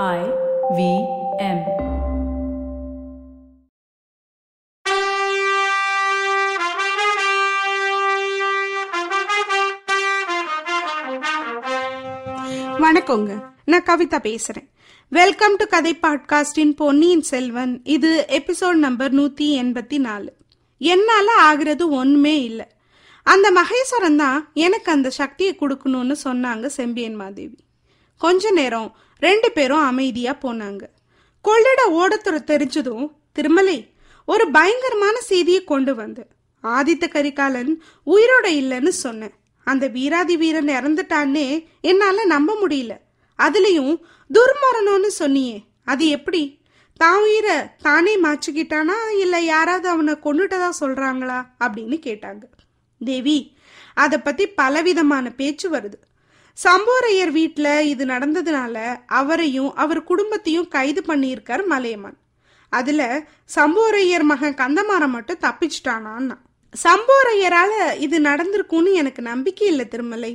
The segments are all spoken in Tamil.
I V M. வணக்கங்க. நான் கவிதா பேசுறேன். வெல்கம் டு கதை பாட்காஸ்டின் பொன்னியின் செல்வன் இது எபிசோட் நம்பர் நூத்தி எண்பத்தி நாலு. என்னால ஆகிறது ஒண்ணுமே இல்லை. அந்த மகேஸ்வரன் தான் எனக்கு அந்த சக்தியை கொடுக்கணும்னு சொன்னாங்க செம்பியன் மாதேவி. கொஞ்ச நேரம் ரெண்டு பேரும் அமைதியா போனாங்க. கொள்ளிட ஓடத்துற தெரிஞ்சதும் திருமலை ஒரு பயங்கரமான செய்தியை கொண்டு வந்து ஆதித்த கரிகாலன் உயிரோட இல்லைன்னு சொன்னேன் அந்த வீராதி வீரன் இறந்துட்டான்னே என்னால நம்ப முடியல. அதுலயும் துர்மரணம்னு சொன்னியே. அது எப்படி? தான் உயிரை தானே மாச்சுக்கிட்டானா இல்ல யாராவது அவனை கொண்டுட்டதா சொல்றாங்களா? அப்படின்னு கேட்டாங்க. தேவி அதை பத்தி பலவிதமான பேச்சு வருது. சம்போரையர் வீட்டில் இது நடந்ததுனால அவரையும் அவர் குடும்பத்தையும் கைது பண்ணியிருக்கார் மலையமான். அதில் சம்போரையர் மகன் கந்தமாரம் மட்டும் தப்பிச்சிட்டானான்னா. சம்போரையரால் இது நடந்திருக்கும்னு எனக்கு நம்பிக்கை இல்லை திருமலை.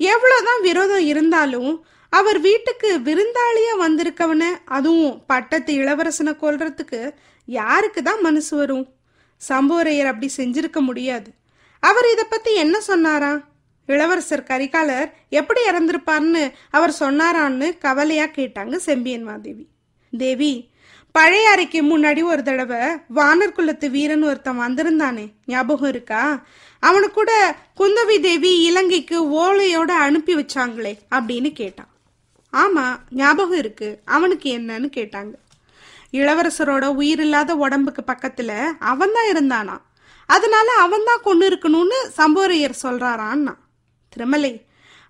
எவ்வளோதான் விரோதம் இருந்தாலும் அவர் வீட்டுக்கு விருந்தாளியாக வந்திருக்கவன அதுவும் பட்டத்து இளவரசனை கொல்றதுக்கு யாருக்கு தான் மனசு வரும்? சம்போரையர் அப்படி செஞ்சிருக்க முடியாது. அவர் இதை பற்றி என்ன சொன்னாரா? இளவரசர் கரிகாலர் எப்படி இறந்திருப்பார்னு அவர் சொன்னாரான்னு கவலையா கேட்டாங்க செம்பியன் மாதேவி. தேவி பழைய அறைக்கு முன்னாடி ஒரு தடவை வானர் குலத்து வீரன் ஒருத்தன் வந்திருந்தானே ஞாபகம் இருக்கா? அவனு கூட குந்தவி தேவி இலங்கைக்கு ஓலையோட அனுப்பி வச்சாங்களே அப்படின்னு கேட்டான். ஆமா ஞாபகம் இருக்கு. அவனுக்கு என்னன்னு கேட்டாங்க. இளவரசரோட உயிர் இல்லாத உடம்புக்கு பக்கத்துல அவன் தான் இருந்தானா. அதனால அவன் தான் கொண்டு இருக்கணும்னு சம்போரையர் சொல்றாரான்னா. திருமலை.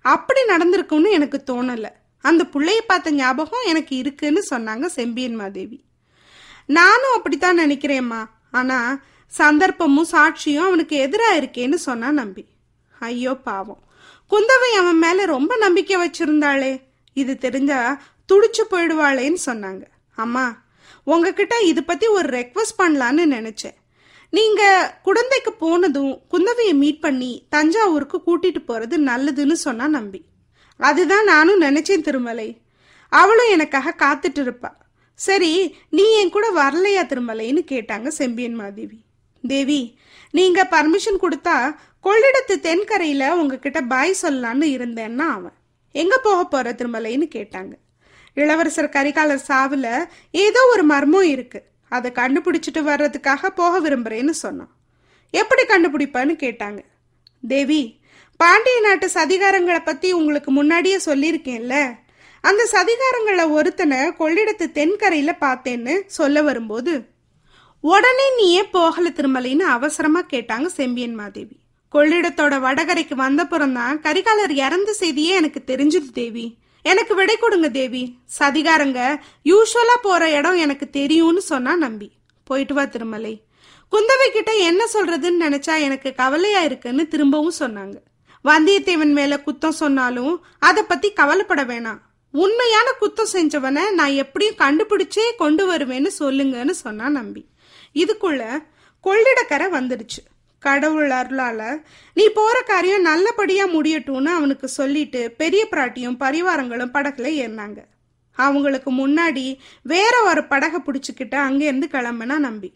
அப்படி நடந்திருக்கும்னு எனக்கு தோணலை. அந்த பிள்ளைய பார்த்த ஞாபகம் எனக்கு இருக்குன்னு சொன்னாங்க செம்பியன் மாதேவி. நானும் அப்படித்தான் நினைக்கிறேம்மா. ஆனா சந்தர்ப்பமும் சாட்சியும் அவனுக்கு எதிராக இருக்கேன்னு சொன்னா நம்பி. ஐயோ பாவம். குந்தவை அவன் மேல ரொம்ப நம்பிக்கை வச்சிருந்தாளே. இது தெரிஞ்சா துடிச்சு போயிடுவாளேன்னு சொன்னாங்க. அம்மா உங்ககிட்ட இது பத்தி ஒரு ரெக்வஸ்ட் பண்ணலான்னு நினைச்சேன். நீங்க குழந்தைக்கு போனதும் குந்தவையை மீட் பண்ணி தஞ்சாவூருக்கு கூட்டிட்டு போறது நல்லதுன்னு சொன்னா நம்பி. அதுதான் நானும் நினைச்சேன் திருமலை. அவளும் எனக்காக காத்துட்டு இருப்பா. சரி நீ என் கூட வரலையா திருமலைன்னு கேட்டாங்க செம்பியன் மாதேவி. தேவி நீங்க பர்மிஷன் கொடுத்தா கொள்ளிடத்து தென்கரையில உங்ககிட்ட பாய் சொல்லலான்னு இருந்தேன்னா அவன். எங்க போக போற திருமலைன்னு கேட்டாங்க. இளவரசர் கரிகாலர் சாவுல ஏதோ ஒரு மர்மம் இருக்கு. அதை கண்டுபிடிச்சிட்டு வர்றதுக்காக போக விரும்புறேன்னு சொன்னான். எப்படி கண்டுபிடிப்பான்னு கேட்டாங்க. தேவி பாண்டிய நாட்டு சதிகாரங்களை பத்தி உங்களுக்கு முன்னாடியே சொல்லியிருக்கேன்ல. அந்த சதிகாரங்களை ஒருத்தனை கொள்ளிடத்து தென்கரையில பார்த்தேன்னு சொல்ல வரும்போது உடனே நீ ஏன் போகல திருமலைன்னு அவசரமா கேட்டாங்க செம்பியன் மாதேவி. கொள்ளிடத்தோட வடகரைக்கு வந்தப்புறம் தான் கரிகாலர் இறந்த செய்தியே எனக்கு தெரிஞ்சது தேவி. எனக்கு விடை கொடுங்க தேவி. சதிகாரங்க யூஸ்வலா போற இடம் எனக்கு தெரியும்னு சொன்னா நம்பி. போயிட்டு வா திருமலை. குந்தவை கிட்ட என்ன சொல்றதுன்னு நினைச்சா எனக்கு கவலையா இருக்குன்னு திரும்பவும் சொன்னாங்க. வந்தியத்தேவன் மேல குத்தம் சொன்னாலும் அதை பத்தி கவலைப்பட வேணாம். உண்மையான குத்தம் செஞ்சவனை நான் எப்படியும் கண்டுபிடிச்சே கொண்டு வருவேன்னு சொல்லுங்கன்னு சொன்னா நம்பி. இதுக்குள்ள கொள்ளிடக்கரை வந்துடுச்சு. கடவுள் அருளால. நீ போற காரியம் நல்லபடியா முடியட்டும்னு அவனுக்கு சொல்லிட்டு பெரிய பிராட்டியும் பரிவாரங்களும் படகுல ஏறினாங்க. அவங்களுக்கு முன்னாடி வேற ஒரு படகை பிடிச்சிக்கிட்டு அங்கேருந்து கிளம்புனா நம்பி.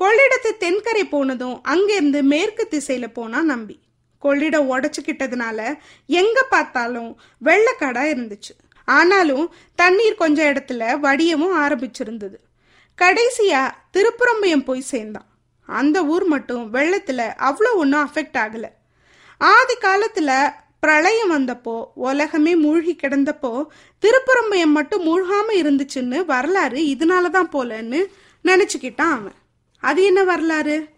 கொள்ளிடத்து தென்கரை போனதும் அங்கேருந்து மேற்கு திசையில போனா நம்பி. கொள்ளிடம் உடச்சுக்கிட்டதுனால எங்க பார்த்தாலும் வெள்ளக்காடா இருந்துச்சு. ஆனாலும் தண்ணீர் கொஞ்ச இடத்துல வடியவும் ஆரம்பிச்சிருந்தது. கடைசியா திருப்புறம்பயம் போய் சேர்ந்தான். அந்த ஊர் மட்டும் வெள்ளத்தில் அவ்வளோ ஒன்றும் அஃபெக்ட் ஆகலை. ஆதி காலத்தில் பிரளயம் வந்தப்போ உலகமே மூழ்கி கிடந்தப்போ திருப்புறம்பயம் மட்டும் மூழ்காமல் இருந்துச்சுன்னு வரலாறு இதனால தான் போலன்னு நினச்சிக்கிட்டான் அவன். அது என்ன வரலாறு?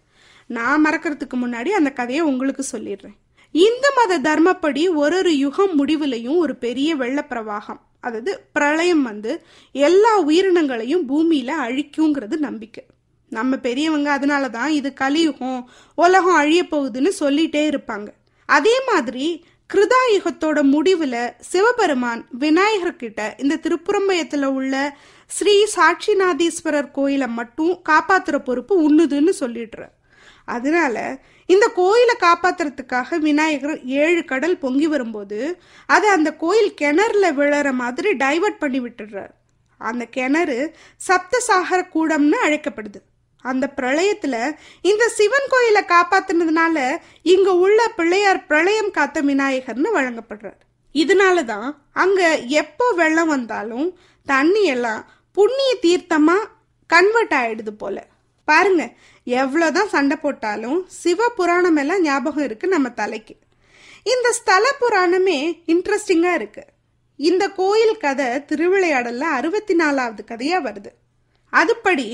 நான் மறக்கிறதுக்கு முன்னாடி அந்த கதையை உங்களுக்கு சொல்லிடுறேன். இந்து மத தர்மப்படி ஒரு ஒரு யுகம் முடிவுலையும் ஒரு பெரிய வெள்ளப்பிரவாகம் அதாவது பிரளயம் வந்து எல்லா உயிரினங்களையும் பூமியில் அழிக்குங்கிறது நம்பிக்கை. நம்ம பெரியவங்க அதனால தான் இது கலியுகம் உலகம் அழிய போகுதுன்னு சொல்லிட்டே இருப்பாங்க. அதே மாதிரி கிருதாயுகத்தோட முடிவில் சிவபெருமான் விநாயகர்கிட்ட இந்த திருப்புறம்பயத்தில் உள்ள ஸ்ரீ சாட்சிநாதீஸ்வரர் கோயிலை மட்டும் காப்பாத்துற பொறுப்பு உண்ணுதுன்னு சொல்லிடுற அதனால இந்த கோயிலை காப்பாத்துறதுக்காக விநாயகர் ஏழு கடல் பொங்கி வரும்போது அதை அந்த கோயில் கிணறுல விழற மாதிரி டைவர்ட் பண்ணி விட்டுடுறார். அந்த கிணறு சப்தசாகர கூடம்னு அழைக்கப்படுது. அந்த பிரளயத்துல இந்த சிவன் கோயிலை காப்பாத்தினதுனால இங்க உள்ள பிள்ளையார் பிரளயம் காத்த விநாயகர்னு வழங்கப்படுறார். இதனால தான் அங்க எப்போ வெள்ளம் வந்தாலும் தண்ணி எல்லாம் புண்ணிய தீர்த்தமா கன்வெர்ட் ஆயிடுது போல. பாருங்க எவ்வளோதான் சண்டை போட்டாலும் சிவ புராணம் எல்லாம் ஞாபகம் இருக்கு நம்ம தலைக்கு. இந்த ஸ்தல புராணமே இன்ட்ரெஸ்டிங்காக இருக்கு. இந்த கோயில் கதை திருவிளையாடல்ல அறுபத்தி நாலாவது கதையா வருது. அதுபடி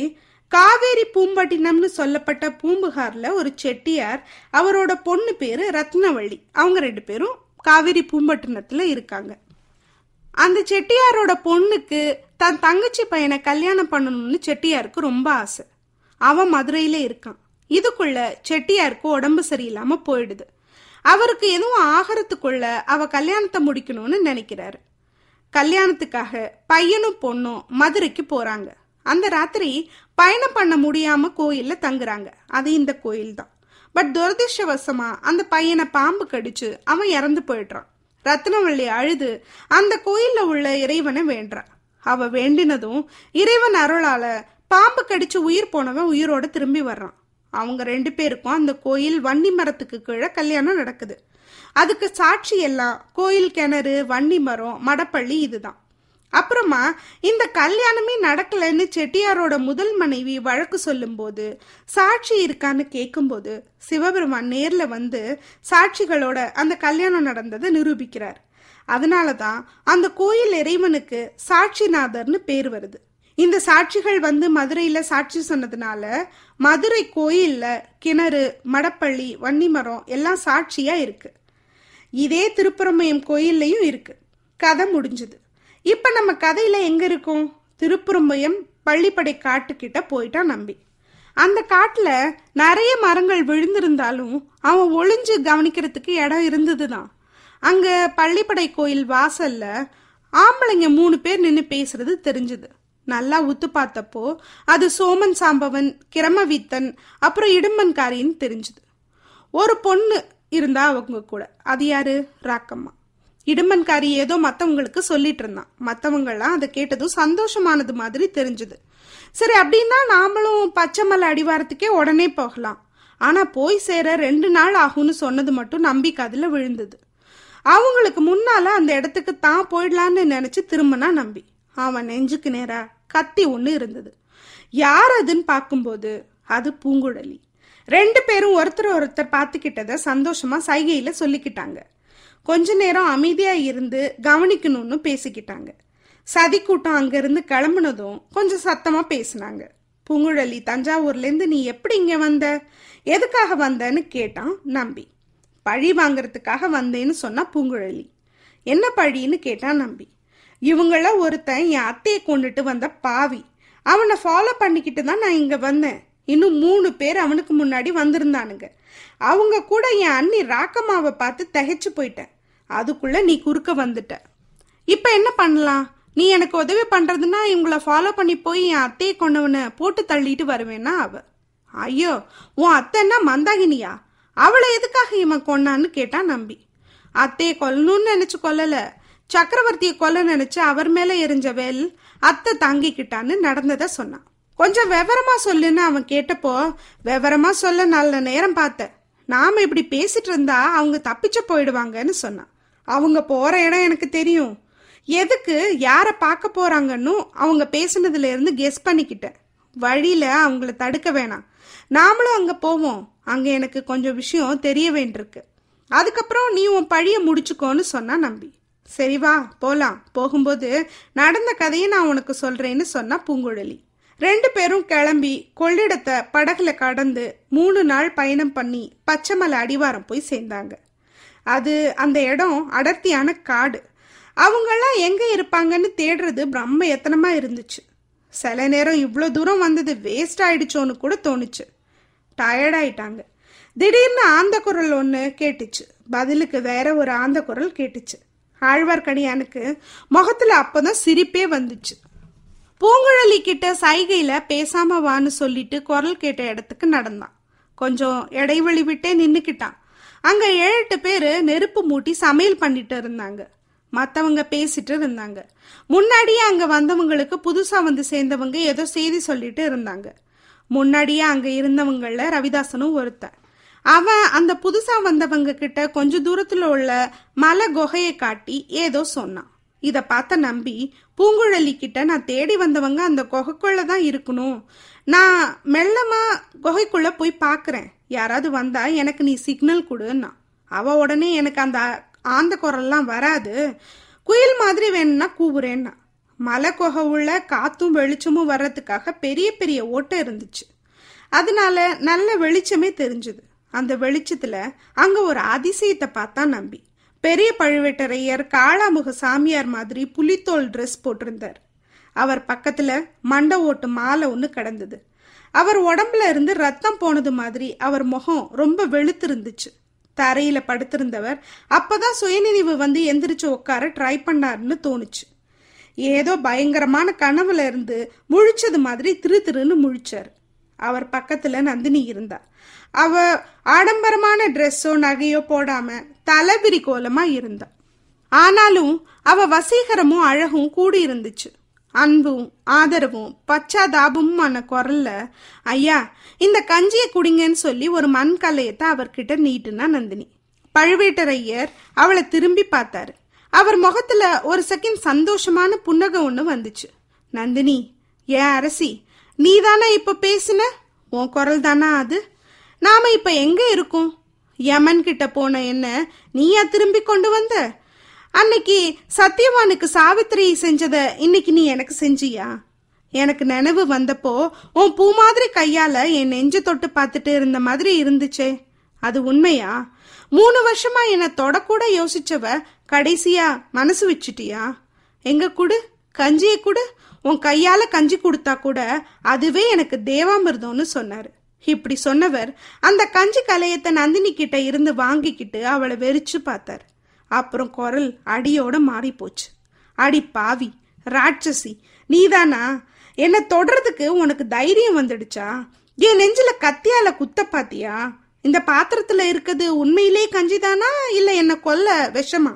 காவேரி பூம்பட்டினம்னு சொல்லப்பட்ட பூம்புகார்ல ஒரு செட்டியார் அவரோட பொண்ணு பேரு ரத்னவள்ளி. அவங்க ரெண்டு பேரும் காவேரி பூம்பட்டினத்துல இருக்காங்க. அந்த செட்டியாரோட பொண்ணுக்கு தன் தங்கச்சி பையனை கல்யாணம் பண்ணணும்னு செட்டியாருக்கு ரொம்ப ஆசை. அவன் மதுரையில இருக்கான். இதுக்குள்ள செட்டியாருக்கு உடம்பு சரியில்லாம போயிடுது. அவருக்கு எதுவும் ஆகிறதுக்குள்ள அவ கல்யாணத்தை முடிக்கணும்னு நினைக்கிறாரு. கல்யாணத்துக்காக பையனும் பொண்ணும் மதுரைக்கு போறாங்க. அந்த ராத்திரி பயணம் பண்ண முடியாம கோயிலில் தங்குறாங்க. அது இந்த கோயில் தான் பட் துரதிருஷ்டவசமா அந்த பையனை பாம்பு கடிச்சு அவன் இறந்து போயிடுறான். ரத்னவள்ளி அழுது அந்த கோயிலில் உள்ள இறைவனை வேண்டுறா. அவ வேண்டினதும் இறைவன் அருளால பாம்பு கடிச்சு உயிர் போனவன் உயிரோட திரும்பி வர்றான். அவங்க ரெண்டு பேருக்கும் அந்த கோயில் வன்னி மரத்துக்கு கீழே கல்யாணம் நடக்குது. அதுக்கு சாட்சி எல்லாம் கோயில் கிணறு வன்னி மரம் மடப்பள்ளி இதுதான். அப்புறமா இந்த கல்யாணமே நடக்கலைன்னு செட்டியாரோட முதல் மனைவி வழக்கு சொல்லும்போது சாட்சி இருக்கான்னு கேட்கும்போது சிவபெருமான் நேரில் வந்து சாட்சிகளோட அந்த கல்யாணம் நடந்ததை நிரூபிக்கிறார். அதனால தான் அந்த கோயில் இறைவனுக்கு சாட்சிநாதர்னு பேர் வருது. இந்த சாட்சிகள் வந்து மதுரையில் சாட்சி சொன்னதுனால மதுரை கோயிலில் கிணறு மடப்பள்ளி வன்னிமரம் எல்லாம் சாட்சியாக இருக்குது இதே திருப்புறமயம் கோயில்லையும் இருக்குது கதை முடிஞ்சது. இப்போ நம்ம கதையில் எங்கே இருக்கோம்? திருப்புறம்பயம் பள்ளிப்படை காட்டுக்கிட்ட போயிட்டான் நம்பி. அந்த காட்டில் நிறைய மரங்கள் விழுந்திருந்தாலும் அவன் ஒளிஞ்சு கவனிக்கிறதுக்கு இடம் இருந்ததுதான். அங்கே பள்ளிப்படை கோயில் வாசலில் ஆம்பளைங்க மூணு பேர் நின்று பேசுறது தெரிஞ்சுது. நல்லா உத்து பார்த்தப்போ அது சோமன் சாம்பவன் கிரமவித்தன் அப்புறம் இடும்பன்காரின்னு தெரிஞ்சுது. ஒரு பொண்ணு இருந்தா அவங்க கூட. அது யாரு? ராக்கம்மா. இடும்பன்காரி ஏதோ மற்றவங்களுக்கு சொல்லிட்டு இருந்தான். மற்றவங்கெல்லாம் அதை கேட்டதும் சந்தோஷமானது மாதிரி தெரிஞ்சுது. சரி அப்படின்னா நாமளும் பச்சைமலை அடிவாரத்துக்கே உடனே போகலாம். ஆனால் போய் சேர ரெண்டு நாள் ஆகும்னு சொன்னது மட்டும் நம்பிக்கை அதில் விழுந்தது. அவங்களுக்கு முன்னால் அந்த இடத்துக்கு தான் போயிடலான்னு நினச்சி திரும்பினா நம்பி. அவன் நெஞ்சுக்கு நேராக கத்தி ஒன்று இருந்தது. யார் அதுன்னு பார்க்கும்போது அது பூங்குழலி. ரெண்டு பேரும் ஒருத்தர் ஒருத்தர் பார்த்துக்கிட்டத சந்தோஷமாக சைகையில் சொல்லிக்கிட்டாங்க. கொஞ்ச நேரம் அமைதியா இருந்து கவனிக்கணும்னு பேசிக்கிட்டாங்க. சதி கூட்டம் அங்கிருந்து கிளம்புனதும் கொஞ்சம் சத்தமா பேசினாங்க. பூங்குழலி தஞ்சாவூர்லேருந்து நீ எப்படி இங்க வந்த? எதுக்காக வந்தன்னு கேட்டான் நம்பி. பழி வாங்கறதுக்காக வந்தேன்னு சொன்னா பூங்குழலி. என்ன பழின்னு கேட்டான் நம்பி. இவங்கள ஒருத்தன் என் அத்தையை கொண்டுட்டு வந்த பாவி. அவனை ஃபாலோ பண்ணிக்கிட்டு தான் நான் இங்க வந்தேன். இன்னும் மூணு பேர் அவனுக்கு முன்னாடி வந்திருந்தானுங்க. அவங்க கூட என் அண்ணி ராக்கம்மாவை பார்த்து தகைச்சு போயிட்டேன். அதுக்குள்ள நீ குறுக்க வந்துட்ட. இப்ப என்ன பண்ணலாம்? நீ எனக்கு உதவி பண்றதுன்னா இவங்கள ஃபாலோ பண்ணி போய் என் அத்தையை கொண்டவனை போட்டு தள்ளிட்டு வருவேன்னா அவ. ஐயோ உன் அத்தைன்னா மந்தாகினியா? அவளை எதுக்காக இவன் கொன்னான்னு கேட்டான் நம்பி. அத்தையை கொல்லணும்னு நினைச்சு கொல்லல. சக்கரவர்த்தியை கொல்ல நினைச்சு அவர் மேல எரிஞ்ச வேல் அத்தை தாங்கிக்கிட்டான்னு நடந்ததை சொன்னான். கொஞ்சம் விவரமா சொல்லுன்னு அவன் கேட்டப்போ விவரமா சொல்ல நல்ல நேரம் பார்த்தேன் நாம இப்படி பேசிட்டு இருந்தா அவங்க தப்பிச்சு போயிடுவாங்கன்னு சொன்னான். அவங்க போற இடம் எனக்கு தெரியும். எதுக்கு யாரை பார்க்க போறாங்கன்னு அவங்க பேசுனதுல இருந்து கெஸ் பண்ணிக்கிட்டேன் வழியில அவங்கள தடுக்க வேணாம். நாமளும் அங்க போவோம். அங்க எனக்கு கொஞ்சம் விஷயம் தெரிய வேண்டியிருக்கு. அதுக்கப்புறம் நீ உன் பழிய முடிச்சுக்கோன்னு சொன்னா நம்பி. சரி வா போலாம். போகும்போது நடந்த கதையை நான் உனக்கு சொல்றேன்னு சொன்னா பூங்குழலி. ரெண்டு பேரும் கிளம்பி கொள்ளிடத்தை படகுல கடந்து மூணு நாள் பயணம் பண்ணி பச்சைமலை அடிவாரம் போய் சேர்ந்தாங்க. அது அந்த இடம் அடர்த்தியான காடு. அவங்கெல்லாம் எங்கே இருப்பாங்கன்னு தேடுறது பிரம்ம எத்தனமாக இருந்துச்சு. சில நேரம் இவ்வளோ தூரம் வந்தது வேஸ்ட் ஆயிடுச்சோன்னு கூட தோணுச்சு. டயர்ட் ஆயிட்டாங்க. திடீர்னு ஆந்த குரல் ஒன்று கேட்டுச்சு. பதிலுக்கு வேற ஒரு ஆந்த குரல் கேட்டுச்சு. ஆழ்வார்க்கடியானுக்கு அப்போ தான் சிரிப்பே வந்துச்சு. பூங்குழலி கிட்ட சைகையில் பேசாம வான்னு சொல்லிட்டு குரல் கேட்ட இடத்துக்கு நடந்தான். கொஞ்சம் இடைவெளி விட்டே நின்றுக்கிட்டான் அங்க ஏழு எட்டு பேர் நெருப்பு மூட்டி சமையல் பண்ணிட்டு இருந்தாங்க. மற்றவங்க பேசிட்டு இருந்தாங்க. முன்னாடியே அங்க வந்தவங்களுக்கு புதுசா வந்து சேர்ந்தவங்க ஏதோ செய்தி சொல்லிட்டு இருந்தாங்க. முன்னாடியே அங்க இருந்தவங்கள ரவிதாசனும் ஒருத்தன். அவன் அந்த புதுசா வந்தவங்க கிட்ட கொஞ்ச தூரத்துல உள்ள மலை குகையை காட்டி ஏதோ சொன்னான். இதை பார்த்த நம்பி பூங்குழலி கிட்ட நான் தேடி வந்தவங்க அந்த குகைக்குள்ள தான் இருக்கணும். நான் மெல்லமா குகைக்குள்ள போய் பார்க்குறேன். யாராவது வந்தா எனக்கு நீ சிக்னல் கொடுன்னா. அவ உடனே எனக்கு அந்த ஆந்த குரல்லாம் வராது. குயில் மாதிரி வேணும்னா கூவுறேன்னா. மலை குகை உள்ள காத்தும் வெளிச்சமும் வர்றதுக்காக பெரிய பெரிய ஓட்டை இருந்துச்சு. அதனால நல்ல வெளிச்சமே தெரிஞ்சுது. அந்த வெளிச்சத்துல அங்க ஒரு அதிசயத்தை பார்த்தா நம்பி. பெரிய பழுவேட்டரையர் காளாமுக சாமியார் மாதிரி புலித்தோல் ட்ரெஸ் போட்டிருந்தார். அவர் பக்கத்துல மண்டை ஓட்டு மாலை ஒன்று கிடந்தது. அவர் உடம்புல இருந்து ரத்தம் போனது மாதிரி அவர் முகம் ரொம்ப வெளுத்திருந்துச்சு. தரையில படுத்திருந்தவர் அப்பதான் சுயநினைவு வந்து எந்திரிச்சு உட்கார ட்ரை பண்ணாருன்னு தோணுச்சு. ஏதோ பயங்கரமான கனவுல இருந்து முழிச்சது மாதிரி திரு திருன்னு முழிச்சார். அவர் பக்கத்துல நந்தினி இருந்தா. அவ ஆடம்பரமான ட்ரெஸ்ஸோ நகையோ போடாம தலைவிரி கோலமா இருந்தா. ஆனாலும் அவ வசீகரமும் அழகும் கூடி இருந்துச்சு. அன்பும் ஆதரவும் பச்சாதாபமுமான குரல்ல ஐயா இந்த கஞ்சியை குடிங்கன்னு சொல்லி ஒரு மண் கலையத்தை அவர்கிட்ட நீட்டுனா நந்தினி. பழுவேட்டரையர் அவளை திரும்பி பார்த்தாரு. அவர் முகத்துல ஒரு செகண்ட் சந்தோஷமான புன்னகை ஒன்று வந்துச்சு. நந்தினி ஏன் அரசி நீ தானே இப்ப பேசின? உன் குரல் தானா அது? நாம இப்ப எங்க இருக்கோம்? யமன் கிட்ட போன என்ன நீயா திரும்பி கொண்டு வந்த? அன்னைக்கு சத்தியவானுக்கு சாவித்திரி செஞ்சத இன்னைக்கு நீ எனக்கு செஞ்சியா? எனக்கு நினைவு வந்தப்போ உன் பூ மாதிரி கையால என் நெஞ்ச தொட்டு பார்த்துட்டு இருந்த மாதிரி இருந்துச்சே. அது உண்மையா? மூணு வருஷமா என்னை தொடக்கூட யோசிச்சவ கடைசியா மனசு வச்சுட்டியா? எங்க குடு? கஞ்சியை கூட உன் கையால கஞ்சி கொடுத்தா கூட அதுவே எனக்கு தேவாமிர்தம்னு சொன்னாரு. இப்படி சொன்னவர் அந்த கஞ்சி கலையத்தை நந்தினி கிட்ட இருந்து வாங்கிக்கிட்டு அவளை வெறிச்சு பார்த்தாரு. அப்புறம் குரல் அடியோட மாறி போச்சு அடி பாவி ராட்சசி நீதானா? என்னை தொடர்றதுக்கு உனக்கு தைரியம் வந்துடுச்சா? என் நெஞ்சில கத்தியால குத்த பாத்தியா? இந்த பாத்திரத்துல இருக்குது உண்மையிலே கஞ்சிதானா? இல்ல என்ன கொல்ல விஷமா?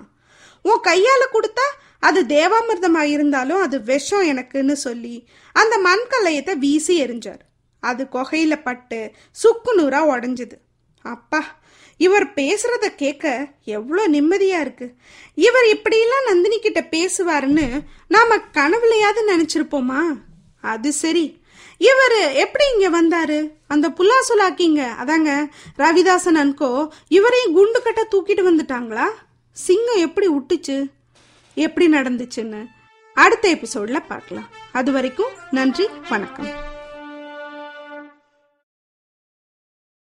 உன் கையால கொடுத்தா அது தேவாமிர்தமாக இருந்தாலும் அது விஷம் எனக்குன்னு சொல்லி அந்த மண்கலையத்தை வீசி எறிஞ்சார். அது கொகையில் பட்டு சுக்கு நூறா உடஞ்சது. அப்பா இவர் பேசுறத கேட்க எவ்வளோ நிம்மதியா இருக்கு. இவர் இப்படியெல்லாம் நந்தினி கிட்ட பேசுவாருன்னு நாம கனவுலையாவது நினைச்சிருப்போமா? அது சரி. இவர் எப்படி இங்கே வந்தாரு? அந்த புல்லா சுலாக்கிங்க அதாங்க ரவிதாசன் அன்கோ இவரையும் குண்டு கட்ட தூக்கிட்டு வந்துட்டாங்களா? சிங்கம் எப்படி விட்டுச்சு எப்படி நடந்துச்சுன்னு அடுத்த எபிசோட்ல பார்க்கலாம். அது வரைக்கும் நன்றி வணக்கம்.